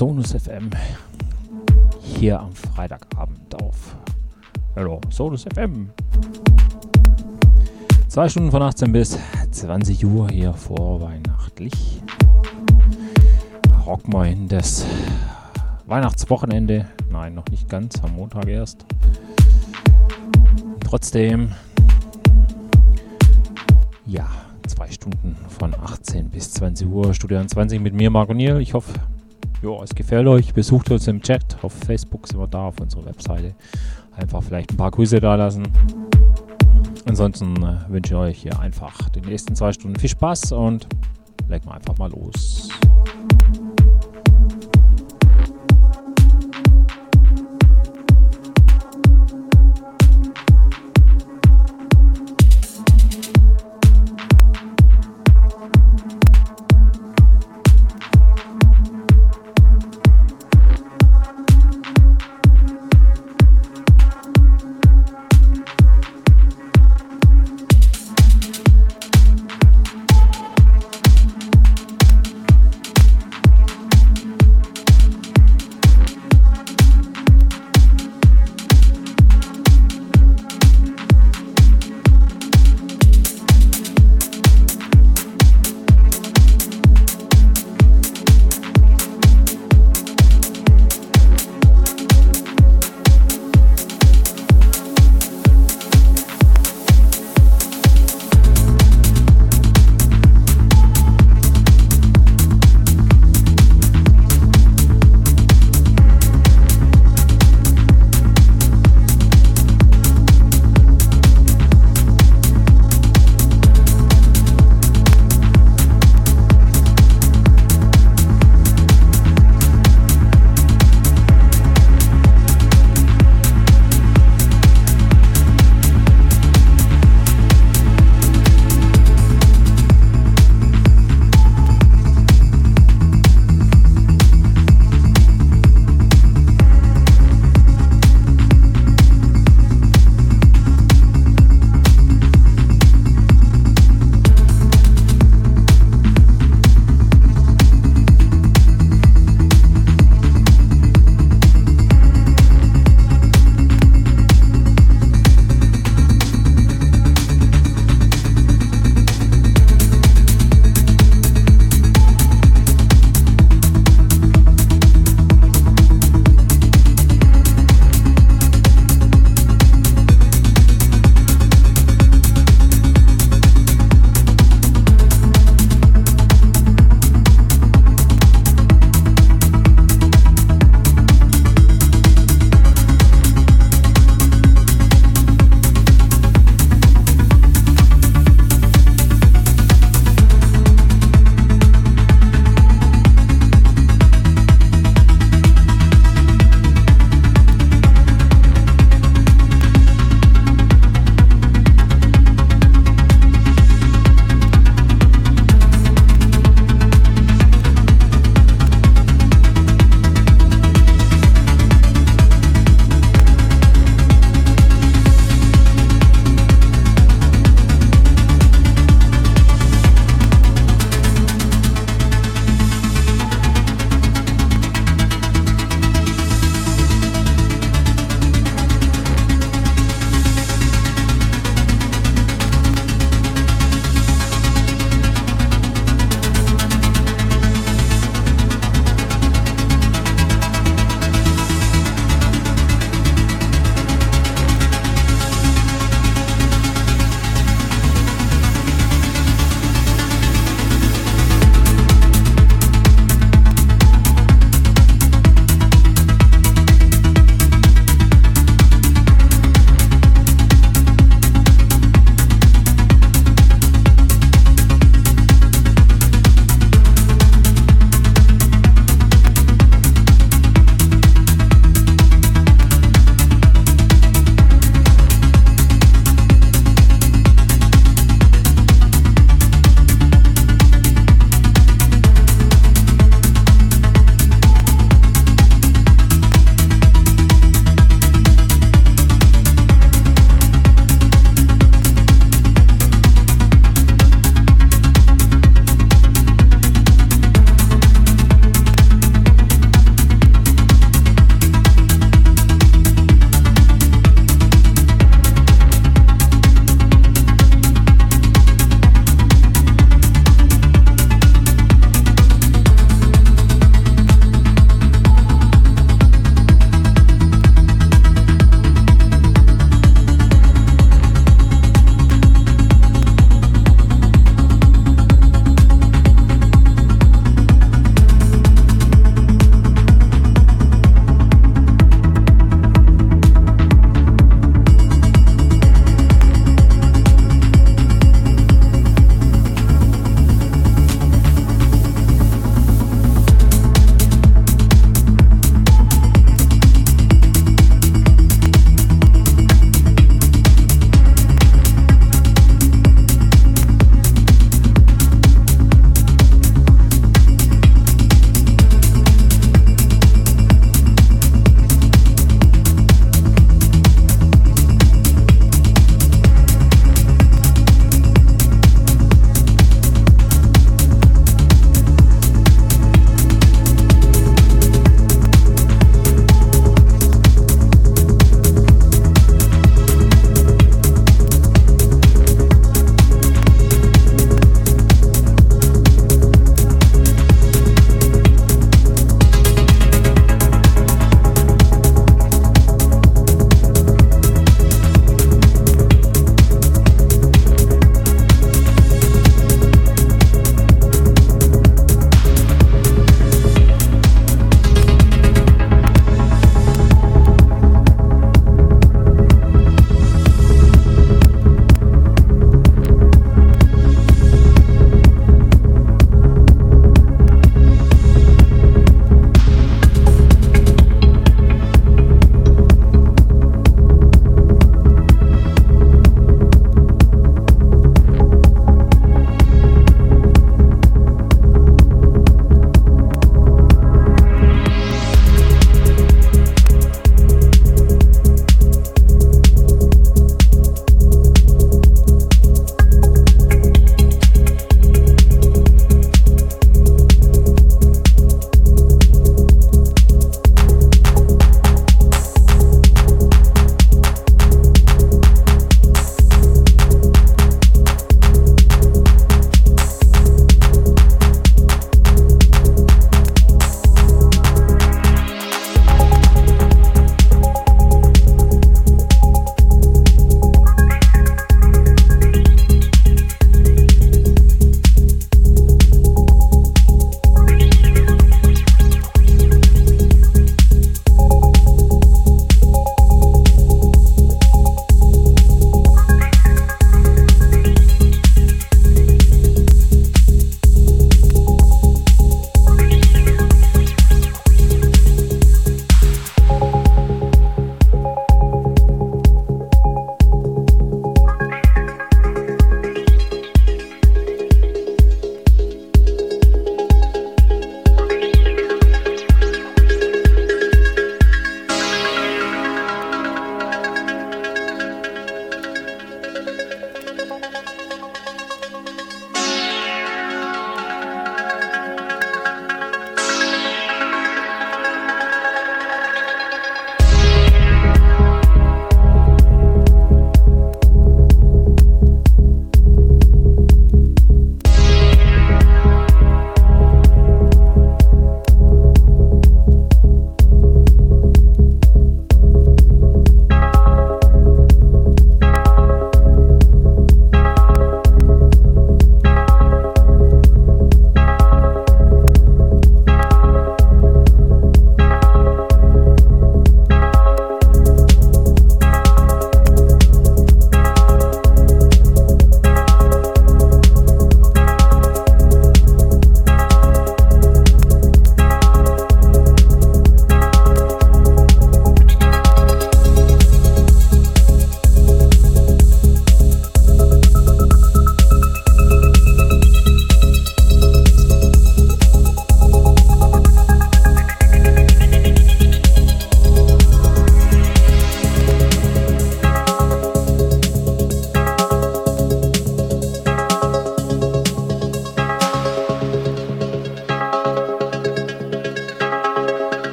Sonus FM. Hier am Freitagabend auf Hallo, Sonus FM. Zwei Stunden von 18 bis 20 Uhr hier vorweihnachtlich. Rocken wir in das Weihnachtswochenende. Nein, noch nicht ganz, am Montag erst. Trotzdem, ja, zwei Stunden von 18 bis 20 Uhr, Studio 20 mit mir, Marco Niel. Ich hoffe, jo, es gefällt euch. Besucht uns im Chat. Auf Facebook sind wir da, auf unserer Webseite. Einfach vielleicht ein paar Grüße da lassen. Ansonsten äh, wünsche ich euch hier einfach die nächsten zwei Stunden viel Spaß und legen wir einfach mal los.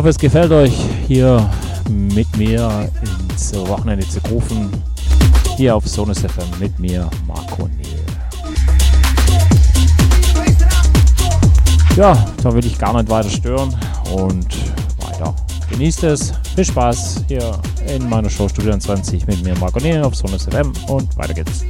Hoffe, es gefällt euch hier mit mir ins Wochenende zu rufen. Hier auf Sonus FM mit mir, Marco Neil. Ja, da will ich gar nicht weiter stören und weiter. Genießt es. Viel Spaß hier in meiner Show Studio 20 mit mir, Marco Neil auf Sonus FM und weiter geht's.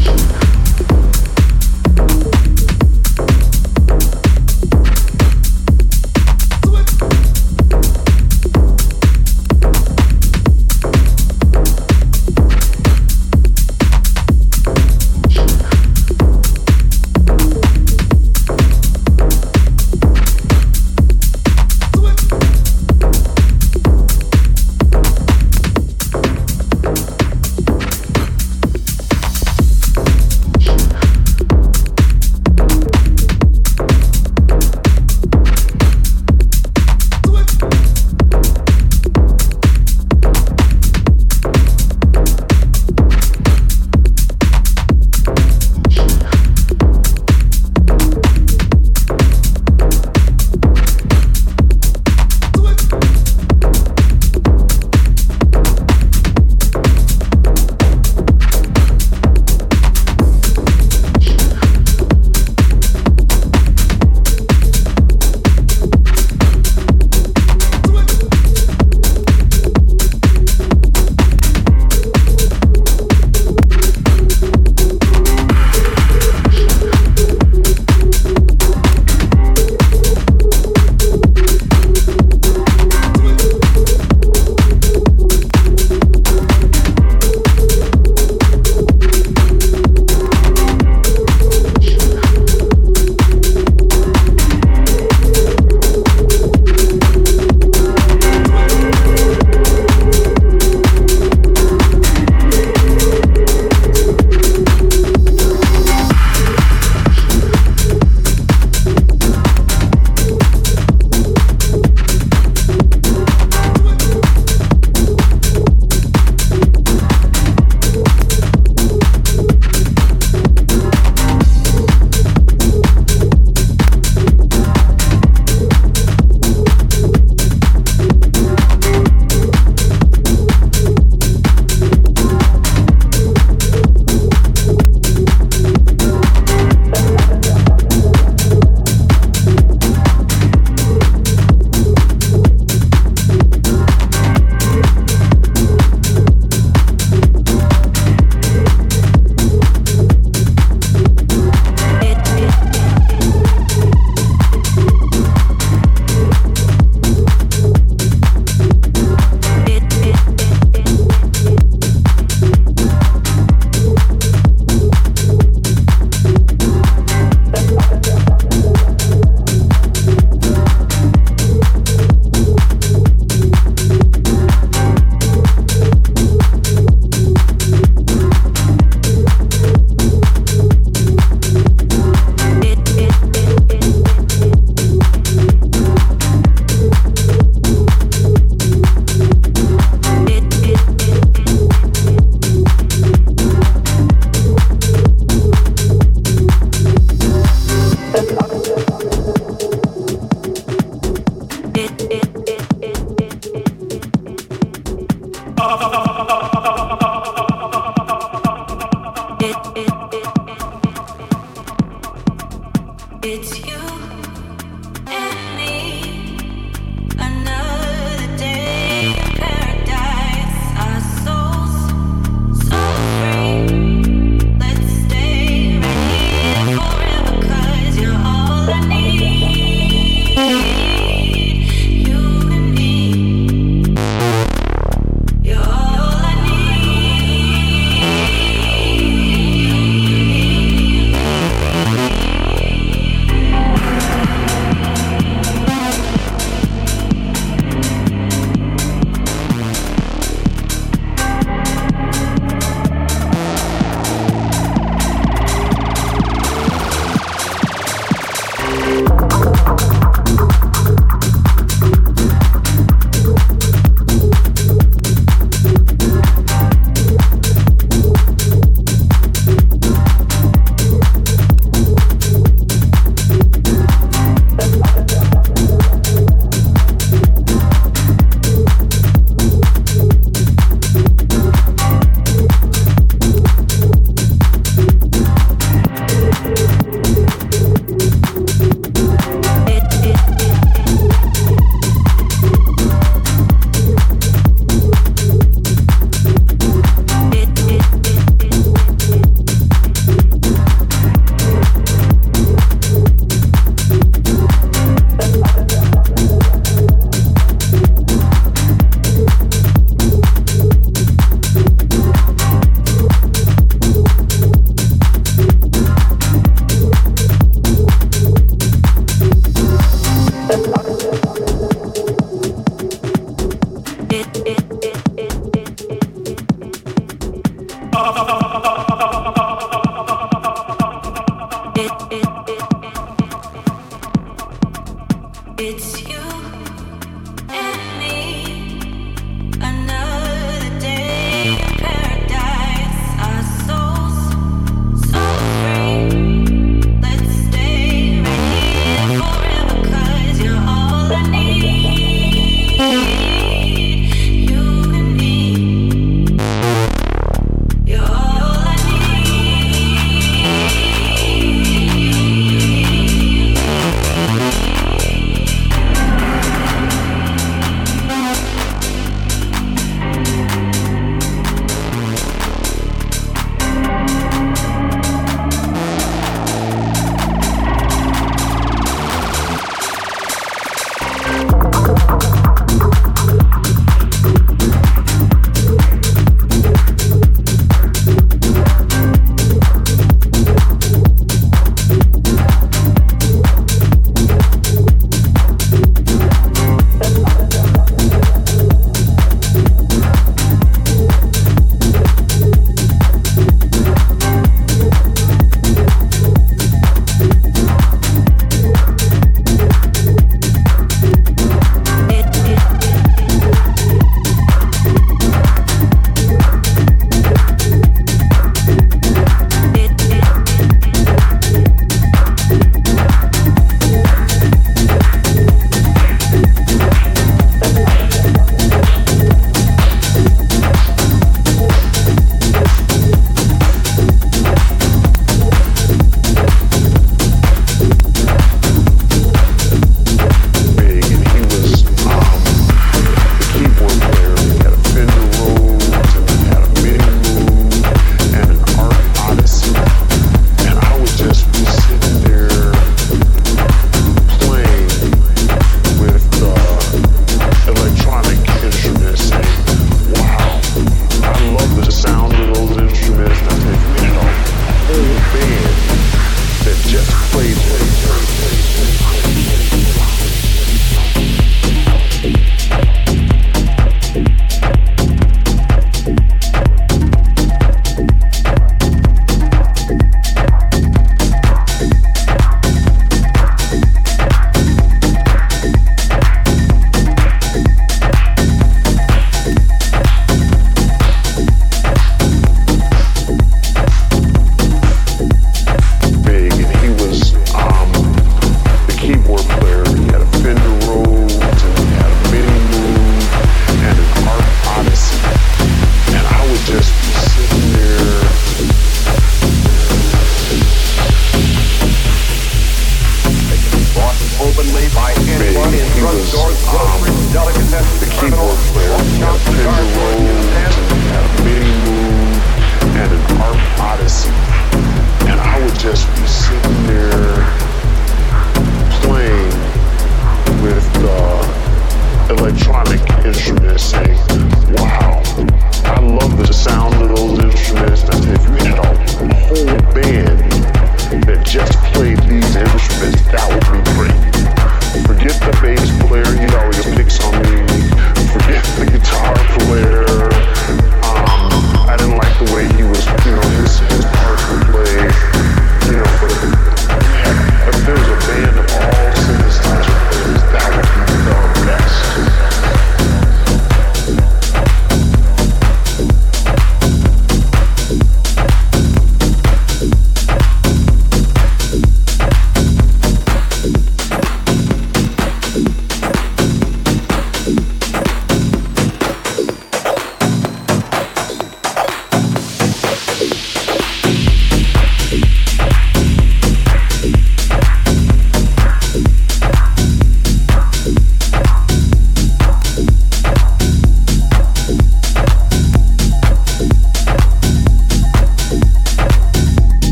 Shoot.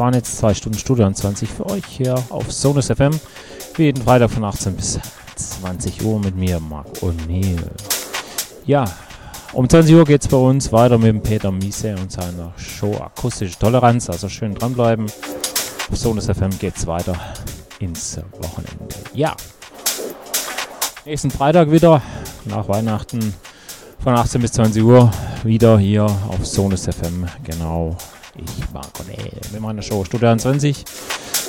Waren jetzt zwei Stunden Studio 20 für euch hier auf Sonus FM. Jeden Freitag von 18 bis 20 Uhr mit mir, Marc O'Neill. Ja, um 20 Uhr geht es bei uns weiter mit dem Peter Miese und seiner Show Akustische Toleranz. Also schön dranbleiben. Auf Sonus FM geht es weiter ins Wochenende. Ja, nächsten Freitag wieder nach Weihnachten von 18 bis 20 Uhr wieder hier auf Sonus FM. Genau Marco Nee, mit meiner Show Studio 20.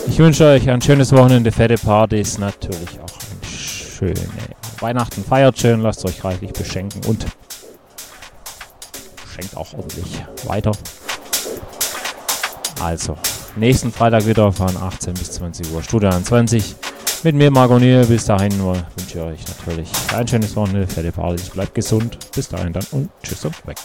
Ich wünsche euch ein schönes Wochenende, fette Partys, natürlich auch eine schöne Weihnachten. Feiert schön, lasst euch reichlich beschenken und schenkt auch ordentlich weiter. Also, nächsten Freitag wieder von 18 bis 20 Uhr, Studio 20. Mit mir, Marco Nier. Bis dahin nur wünsche ich euch natürlich ein schönes Wochenende, fette Partys. Bleibt gesund. Bis dahin dann und tschüss und weg.